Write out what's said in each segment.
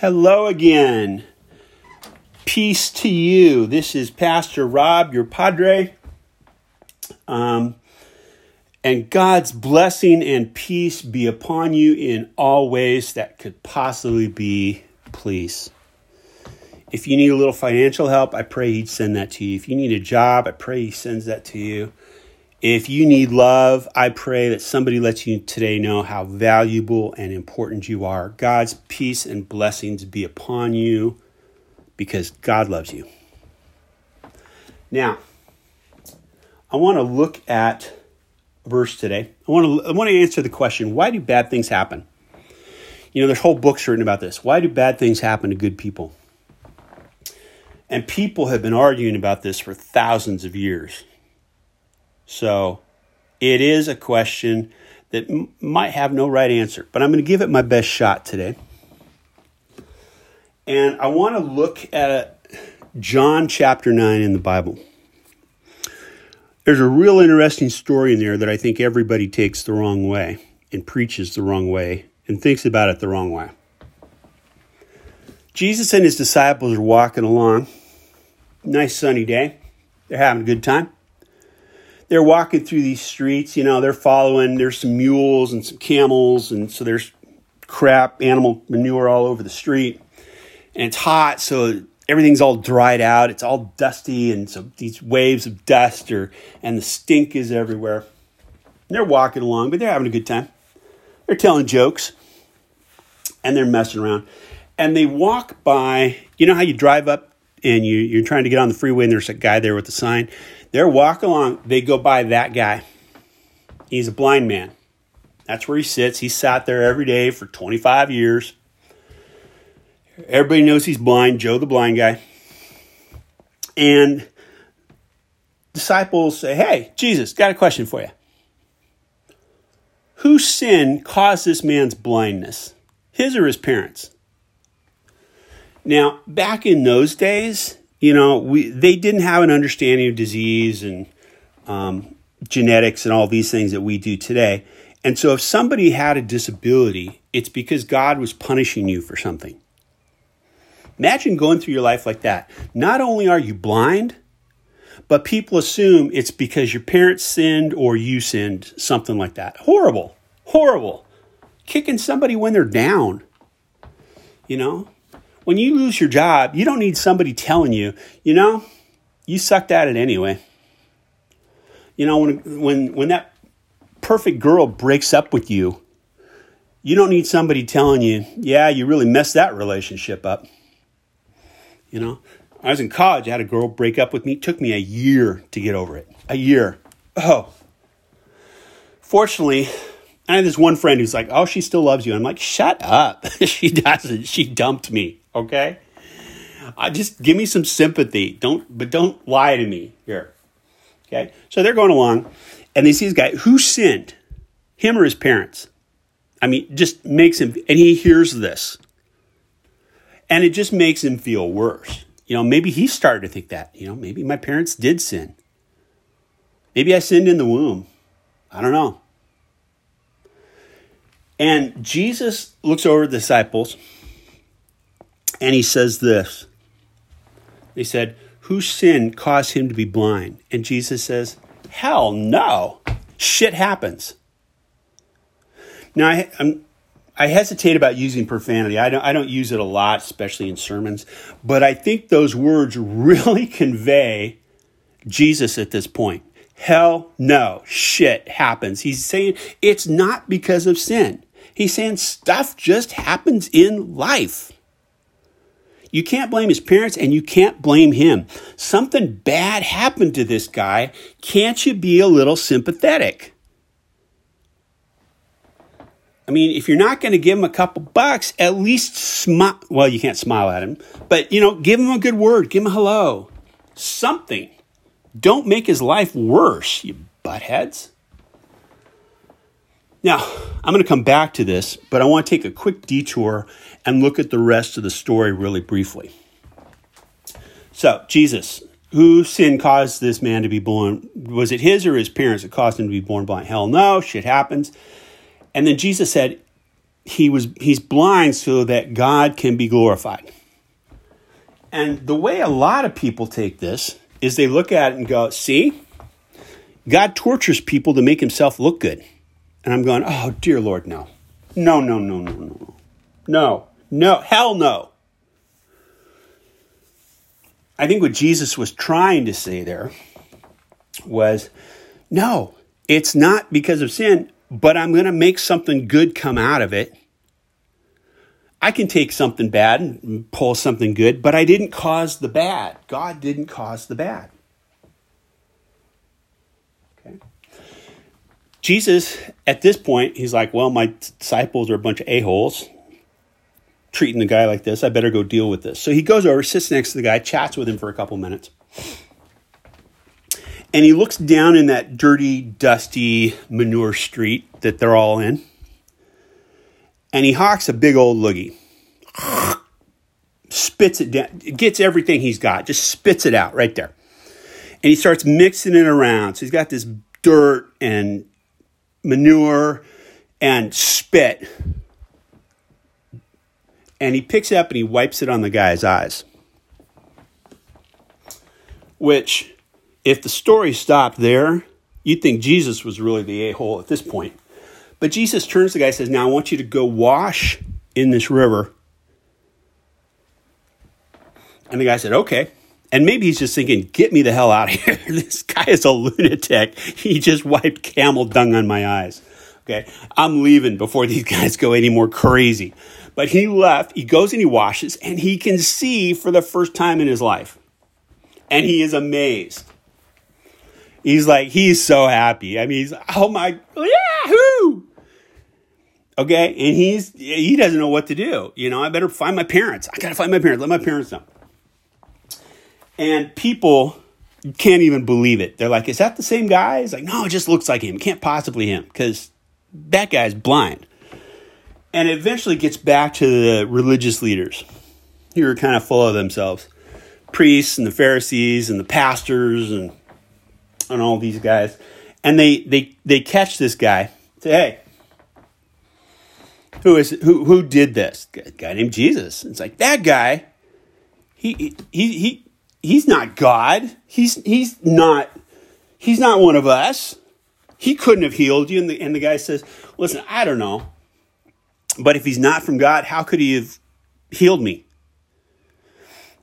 Hello again. Peace to you. This is Pastor Rob, your padre. Um, and God's blessing and peace be upon you in all ways that could possibly be, please. If you need a little financial help, I pray He'd send that to you. If you need a job, I pray He sends that to you. If you need love, I pray that somebody lets you today know how valuable and important you are. God's peace and blessings be upon you because God loves you. Now, I want to look at verse today. I want to I want to answer the question, why do bad things happen? You know, there's whole books written about this. Why do bad things happen to good people? And people have been arguing about this for thousands of years. So it is a question that m- might have no right answer, but I'm going to give it my best shot today. And I want to look at John chapter 9 in the Bible. There's a real interesting story in there that I think everybody takes the wrong way and preaches the wrong way and thinks about it the wrong way. Jesus and his disciples are walking along. Nice sunny day. They're having a good time they're walking through these streets. You know, they're following. There's some mules and some camels, and so there's crap, animal manure all over the street, and it's hot, so everything's all dried out. It's all dusty, and so these waves of dust are, and the stink is everywhere. And they're walking along, but they're having a good time. They're telling jokes, and they're messing around. And they walk by. You know how you drive up and you, you're trying to get on the freeway, and there's a guy there with a sign they're walking along. They go by that guy. He's a blind man. That's where he sits. He sat there every day for 25 years. Everybody knows he's blind, Joe the blind guy. And disciples say, Hey, Jesus, got a question for you. Whose sin caused this man's blindness? His or his parents? Now, back in those days, you know, we they didn't have an understanding of disease and um, genetics and all these things that we do today. And so, if somebody had a disability, it's because God was punishing you for something. Imagine going through your life like that. Not only are you blind, but people assume it's because your parents sinned or you sinned, something like that. Horrible, horrible. Kicking somebody when they're down, you know? When you lose your job, you don't need somebody telling you, you know, you sucked at it anyway. You know, when when when that perfect girl breaks up with you, you don't need somebody telling you, yeah, you really messed that relationship up. You know, I was in college, I had a girl break up with me. It took me a year to get over it. A year. Oh. Fortunately, I had this one friend who's like, oh, she still loves you. I'm like, shut up. she doesn't. She dumped me. Okay? I just give me some sympathy. Don't but don't lie to me here. Okay? So they're going along and they see this guy who sinned, him or his parents. I mean, just makes him and he hears this. And it just makes him feel worse. You know, maybe he started to think that, you know, maybe my parents did sin. Maybe I sinned in the womb. I don't know. And Jesus looks over the disciples and he says this They said, Whose sin caused him to be blind? And Jesus says, Hell no. Shit happens. Now, I, I'm, I hesitate about using profanity. I don't, I don't use it a lot, especially in sermons. But I think those words really convey Jesus at this point. Hell no. Shit happens. He's saying it's not because of sin. He's saying stuff just happens in life. You can't blame his parents and you can't blame him. Something bad happened to this guy. Can't you be a little sympathetic? I mean, if you're not going to give him a couple bucks, at least smile. Well, you can't smile at him, but you know, give him a good word, give him a hello, something. Don't make his life worse, you buttheads. Now, I'm going to come back to this, but I want to take a quick detour and look at the rest of the story really briefly. So, Jesus, whose sin caused this man to be born? Was it his or his parents that caused him to be born blind? Hell no, shit happens. And then Jesus said, he was he's blind so that God can be glorified. And the way a lot of people take this is they look at it and go, "See? God tortures people to make himself look good." And I'm going, "Oh, dear Lord, no. No, no, no, no, no. No. No, hell no." I think what Jesus was trying to say there was, "No, it's not because of sin but I'm going to make something good come out of it. I can take something bad and pull something good, but I didn't cause the bad. God didn't cause the bad. Jesus, at this point, he's like, Well, my disciples are a bunch of a-holes treating the guy like this. I better go deal with this. So he goes over, sits next to the guy, chats with him for a couple minutes and he looks down in that dirty, dusty manure street that they're all in. And he hawks a big old loogie. Spits it down, gets everything he's got, just spits it out right there. And he starts mixing it around. So he's got this dirt and manure and spit. And he picks it up and he wipes it on the guy's eyes. Which if the story stopped there, you'd think Jesus was really the a hole at this point. But Jesus turns to the guy and says, Now I want you to go wash in this river. And the guy said, Okay. And maybe he's just thinking, Get me the hell out of here. this guy is a lunatic. He just wiped camel dung on my eyes. Okay. I'm leaving before these guys go any more crazy. But he left. He goes and he washes, and he can see for the first time in his life. And he is amazed. He's like, he's so happy. I mean, he's, oh my, yahoo! Okay, and he's he doesn't know what to do. You know, I better find my parents. I gotta find my parents. Let my parents know. And people can't even believe it. They're like, "Is that the same guy?" He's like, "No, it just looks like him. Can't possibly him because that guy's blind." And it eventually gets back to the religious leaders who are kind of full of themselves, priests and the Pharisees and the pastors and on all these guys, and they they they catch this guy. Say, hey, who is who who did this? A guy named Jesus. It's like that guy. He he he he's not God. He's he's not he's not one of us. He couldn't have healed you. And the and the guy says, listen, I don't know, but if he's not from God, how could he have healed me?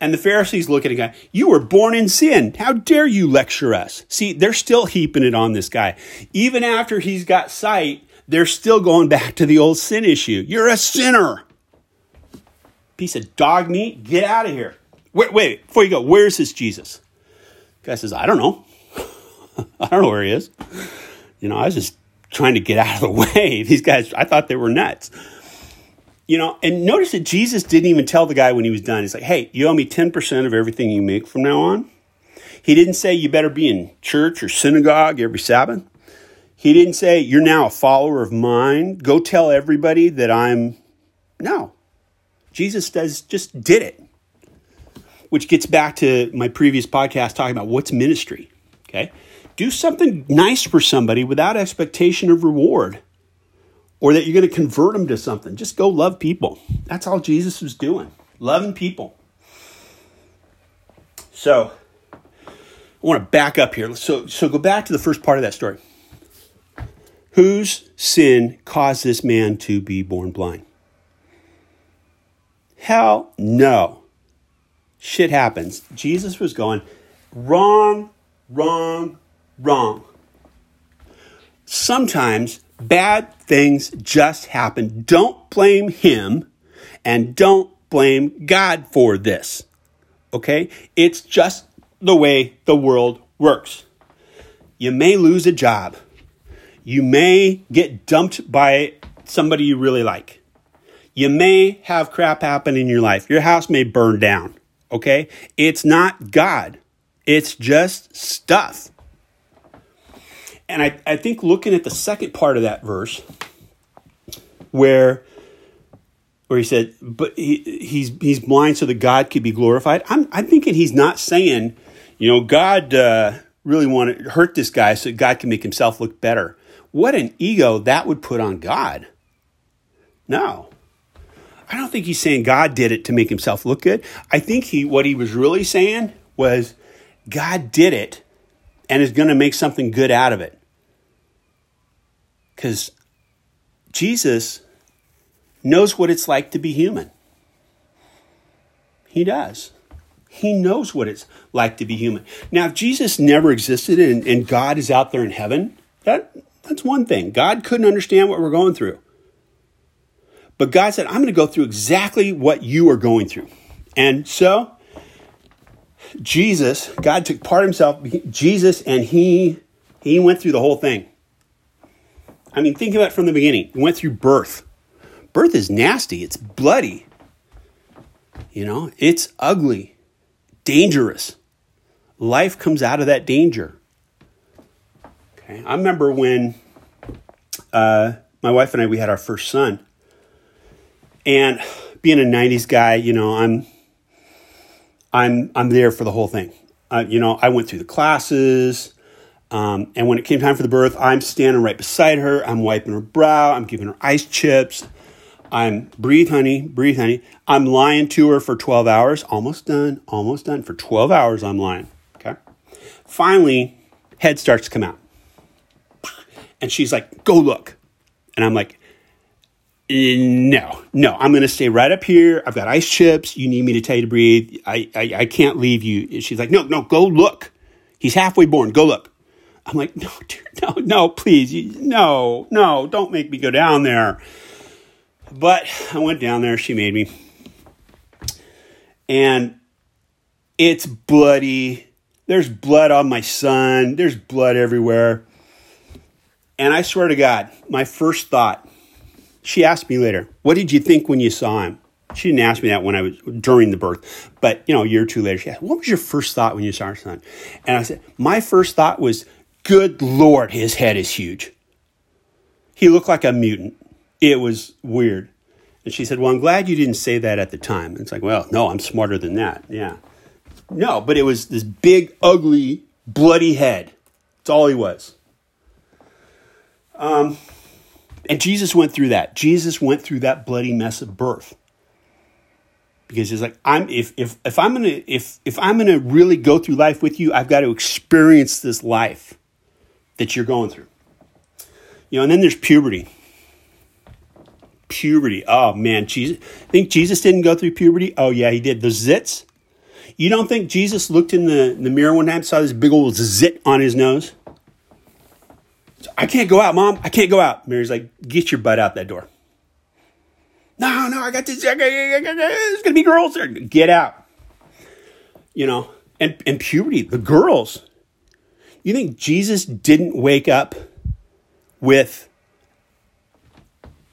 And the Pharisees look at a guy, you were born in sin. How dare you lecture us? See, they're still heaping it on this guy. Even after he's got sight, they're still going back to the old sin issue. You're a sinner. Piece of dog meat, get out of here. Wait, wait, before you go, where's this Jesus? Guy says, I don't know. I don't know where he is. You know, I was just trying to get out of the way. These guys, I thought they were nuts. You know, and notice that Jesus didn't even tell the guy when he was done. He's like, hey, you owe me 10% of everything you make from now on. He didn't say you better be in church or synagogue every Sabbath. He didn't say you're now a follower of mine. Go tell everybody that I'm. No. Jesus does just did it. Which gets back to my previous podcast talking about what's ministry. Okay? Do something nice for somebody without expectation of reward or that you're going to convert them to something. Just go love people. That's all Jesus was doing, loving people. So, I want to back up here. So, so go back to the first part of that story. Whose sin caused this man to be born blind? Hell no. Shit happens. Jesus was going, wrong, wrong, wrong. Sometimes Bad things just happen. Don't blame him and don't blame God for this. Okay? It's just the way the world works. You may lose a job. You may get dumped by somebody you really like. You may have crap happen in your life. Your house may burn down. Okay? It's not God, it's just stuff. And I, I think looking at the second part of that verse, where where he said, but he, he's he's blind so that God could be glorified. I'm I'm thinking he's not saying, you know, God uh, really wanted to hurt this guy so God can make himself look better. What an ego that would put on God. No. I don't think he's saying God did it to make himself look good. I think he what he was really saying was God did it and is going to make something good out of it. Cuz Jesus knows what it's like to be human. He does. He knows what it's like to be human. Now, if Jesus never existed and, and God is out there in heaven, that, that's one thing. God couldn't understand what we're going through. But God said, I'm going to go through exactly what you are going through. And so, Jesus, God took part of himself, Jesus, and he, he went through the whole thing. I mean, think about it from the beginning. He went through birth. Birth is nasty, it's bloody. You know, it's ugly, dangerous. Life comes out of that danger. Okay. I remember when uh, my wife and I we had our first son, and being a '90s guy, you know, I'm I'm I'm there for the whole thing. Uh, you know, I went through the classes. Um, and when it came time for the birth, I'm standing right beside her. I'm wiping her brow. I'm giving her ice chips. I'm breathe, honey, breathe, honey. I'm lying to her for 12 hours. Almost done, almost done. For 12 hours, I'm lying. Okay. Finally, head starts to come out. And she's like, go look. And I'm like, Eh, no, no, I'm going to stay right up here. I've got ice chips. You need me to tell you to breathe. I, I, I can't leave you. She's like, no, no, go look. He's halfway born. Go look. I'm like, no, no, no, please, no, no, don't make me go down there. But I went down there, she made me. And it's bloody. There's blood on my son, there's blood everywhere. And I swear to God, my first thought, she asked me later, What did you think when you saw him? She didn't ask me that when I was during the birth, but you know, a year or two later, she asked, What was your first thought when you saw our son? And I said, My first thought was, Good Lord, his head is huge. He looked like a mutant. It was weird. And she said, Well, I'm glad you didn't say that at the time. And it's like, Well, no, I'm smarter than that. Yeah. No, but it was this big, ugly, bloody head. That's all he was. Um, and Jesus went through that. Jesus went through that bloody mess of birth. Because he's like, I'm if if if I'm gonna if if I'm gonna really go through life with you, I've got to experience this life that you're going through. You know, and then there's puberty. Puberty. Oh man, Jesus. Think Jesus didn't go through puberty? Oh yeah, he did. The zits. You don't think Jesus looked in the, in the mirror one time, saw this big old zit on his nose? I can't go out, mom. I can't go out. Mary's like, get your butt out that door. No, no, I got this. There's gonna be girls there. Get out. You know, and and puberty, the girls. You think Jesus didn't wake up with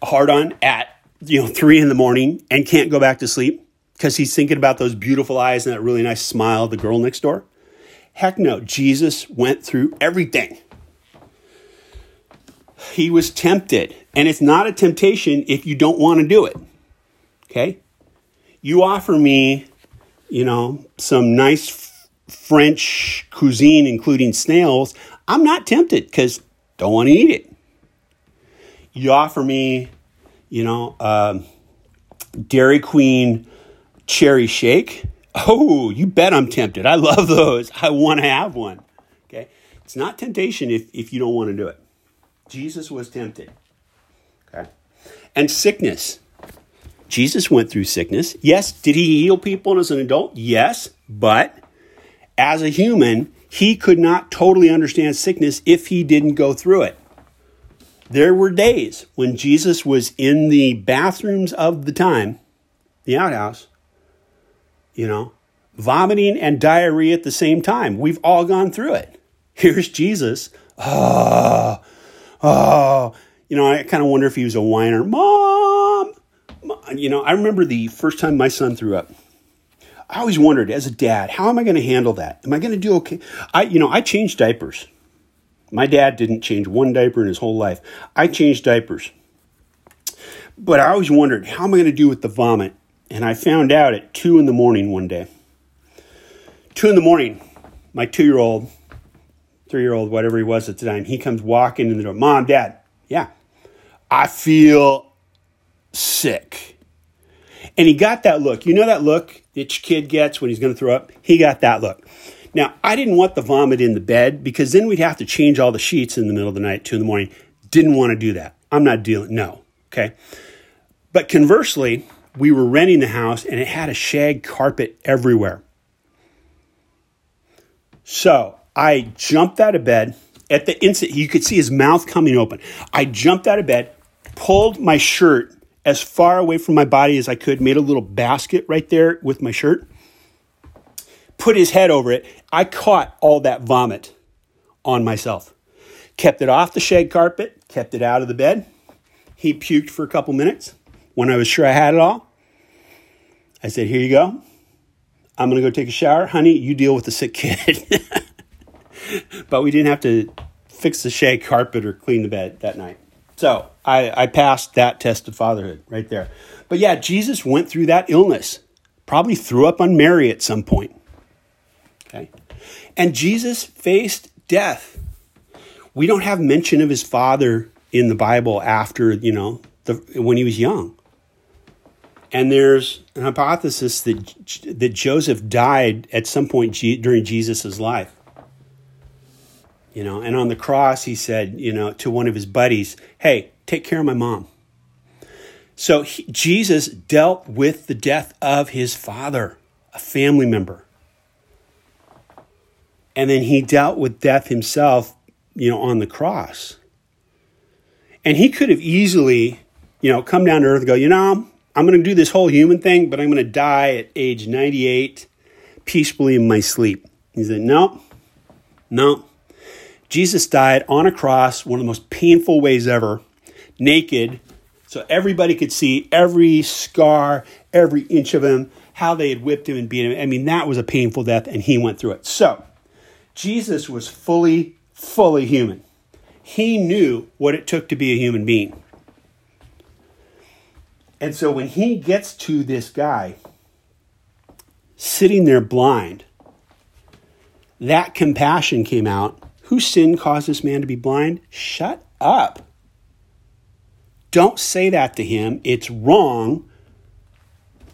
hard on at you know three in the morning and can't go back to sleep because he's thinking about those beautiful eyes and that really nice smile the girl next door? Heck no, Jesus went through everything. He was tempted, and it's not a temptation if you don't want to do it. Okay? You offer me, you know, some nice French cuisine, including snails, I'm not tempted because don't want to eat it. You offer me, you know, uh, Dairy Queen cherry shake. Oh, you bet I'm tempted. I love those. I want to have one. Okay. It's not temptation if, if you don't want to do it. Jesus was tempted. Okay. And sickness. Jesus went through sickness. Yes. Did he heal people as an adult? Yes. But as a human, he could not totally understand sickness if he didn't go through it. There were days when Jesus was in the bathrooms of the time, the outhouse, you know, vomiting and diarrhea at the same time. We've all gone through it. Here's Jesus. Oh, oh. You know, I kind of wonder if he was a whiner. Mom! You know, I remember the first time my son threw up. I always wondered as a dad, how am I going to handle that? Am I going to do okay? I, you know, I changed diapers. My dad didn't change one diaper in his whole life. I changed diapers. But I always wondered, how am I going to do with the vomit? And I found out at two in the morning one day. Two in the morning, my two year old, three year old, whatever he was at the time, he comes walking in the door. Mom, Dad, yeah, I feel sick. And he got that look. You know that look that your kid gets when he's going to throw up? He got that look. Now, I didn't want the vomit in the bed because then we'd have to change all the sheets in the middle of the night, two in the morning. Didn't want to do that. I'm not dealing, no. Okay. But conversely, we were renting the house and it had a shag carpet everywhere. So I jumped out of bed. At the instant, you could see his mouth coming open. I jumped out of bed, pulled my shirt as far away from my body as I could, made a little basket right there with my shirt, put his head over it. I caught all that vomit on myself. Kept it off the shag carpet, kept it out of the bed. He puked for a couple minutes. When I was sure I had it all, I said, Here you go. I'm going to go take a shower. Honey, you deal with the sick kid. but we didn't have to fix the shag carpet or clean the bed that night. So I, I passed that test of fatherhood right there. But yeah, Jesus went through that illness, probably threw up on Mary at some point. Okay. And Jesus faced death. We don't have mention of his father in the Bible after, you know, the, when he was young. And there's an hypothesis that, that Joseph died at some point during Jesus' life. You know, and on the cross, he said, you know, to one of his buddies, hey, take care of my mom. So he, Jesus dealt with the death of his father, a family member. And then he dealt with death himself, you know, on the cross. And he could have easily, you know, come down to earth and go, you know, I'm going to do this whole human thing, but I'm going to die at age 98 peacefully in my sleep. He said, no, no. Jesus died on a cross, one of the most painful ways ever, naked, so everybody could see every scar, every inch of him, how they had whipped him and beat him. I mean, that was a painful death, and he went through it. So, Jesus was fully, fully human. He knew what it took to be a human being. And so when he gets to this guy sitting there blind, that compassion came out. Whose sin caused this man to be blind? Shut up. Don't say that to him. It's wrong.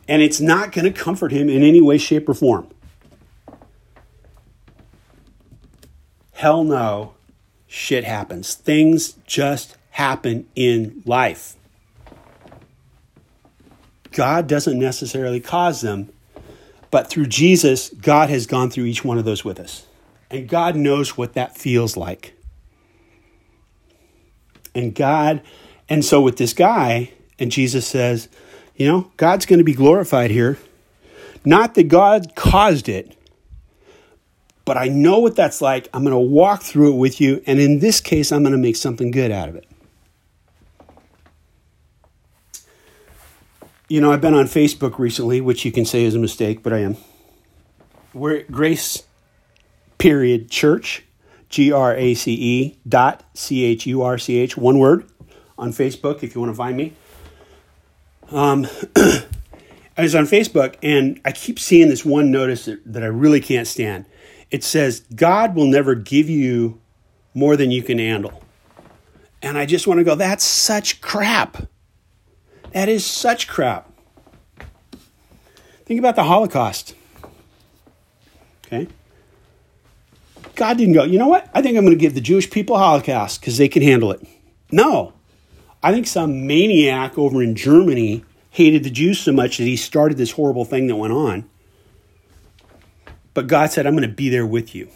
And it's not going to comfort him in any way, shape, or form. Hell no. Shit happens. Things just happen in life. God doesn't necessarily cause them, but through Jesus, God has gone through each one of those with us. And God knows what that feels like. And God, and so with this guy, and Jesus says, you know, God's going to be glorified here. Not that God caused it, but I know what that's like. I'm going to walk through it with you. And in this case, I'm going to make something good out of it. you know, I've been on Facebook recently, which you can say is a mistake, but I am. We're Grace period church, G R A C E dot C H U R C H, one word on Facebook if you want to find me. Um, I was on Facebook and I keep seeing this one notice that, that I really can't stand. It says, God will never give you more than you can handle. And I just want to go, that's such crap. That is such crap. Think about the Holocaust. Okay? God didn't go, you know what? I think I'm going to give the Jewish people a Holocaust because they can handle it. No. I think some maniac over in Germany hated the Jews so much that he started this horrible thing that went on. But God said, I'm going to be there with you.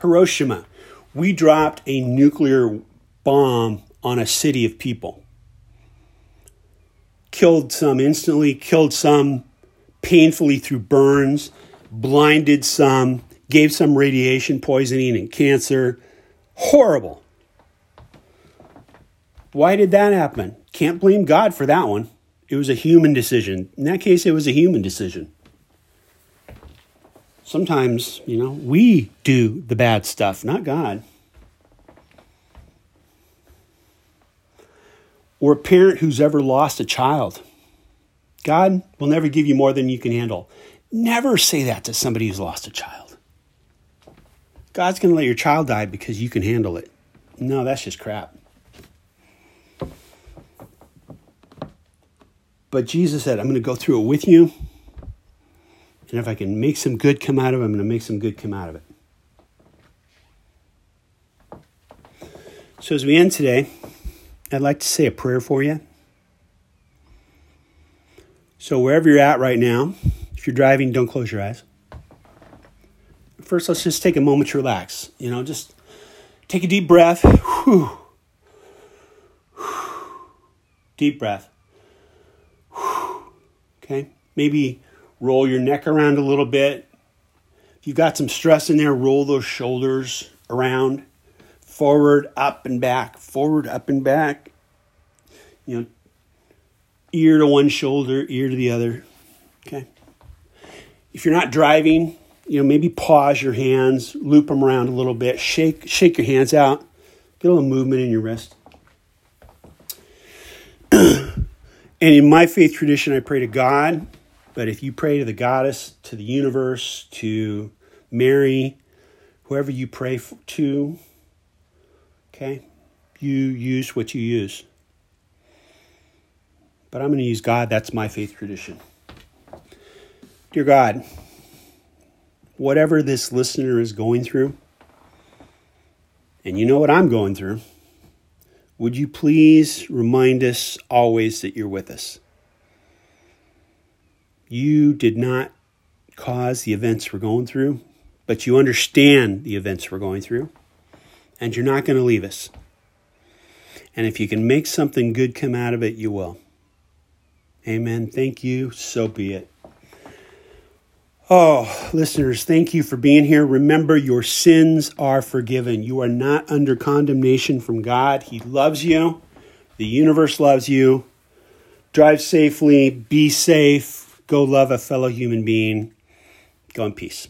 Hiroshima. We dropped a nuclear bomb on a city of people. Killed some instantly, killed some painfully through burns, blinded some, gave some radiation poisoning and cancer. Horrible. Why did that happen? Can't blame God for that one. It was a human decision. In that case, it was a human decision. Sometimes, you know, we do the bad stuff, not God. or a parent who's ever lost a child. God will never give you more than you can handle. Never say that to somebody who's lost a child. God's going to let your child die because you can handle it. No, that's just crap. But Jesus said, I'm going to go through it with you. And if I can make some good come out of it, I'm going to make some good come out of it. So, as we end today, I'd like to say a prayer for you. So, wherever you're at right now, if you're driving, don't close your eyes. First, let's just take a moment to relax. You know, just take a deep breath. Whew. Deep breath. Okay? Maybe roll your neck around a little bit. If you've got some stress in there, roll those shoulders around, forward, up, and back, forward, up, and back. You know, ear to one shoulder, ear to the other. Okay? If you're not driving, you know, maybe pause your hands, loop them around a little bit, shake shake your hands out, get a little movement in your wrist. and in my faith tradition, I pray to God, but if you pray to the goddess, to the universe, to Mary, whoever you pray to, okay, you use what you use. But I'm going to use God. That's my faith tradition. Dear God, whatever this listener is going through, and you know what I'm going through, would you please remind us always that you're with us? You did not cause the events we're going through, but you understand the events we're going through, and you're not going to leave us. And if you can make something good come out of it, you will. Amen. Thank you. So be it. Oh, listeners, thank you for being here. Remember, your sins are forgiven. You are not under condemnation from God. He loves you, the universe loves you. Drive safely, be safe, go love a fellow human being. Go in peace.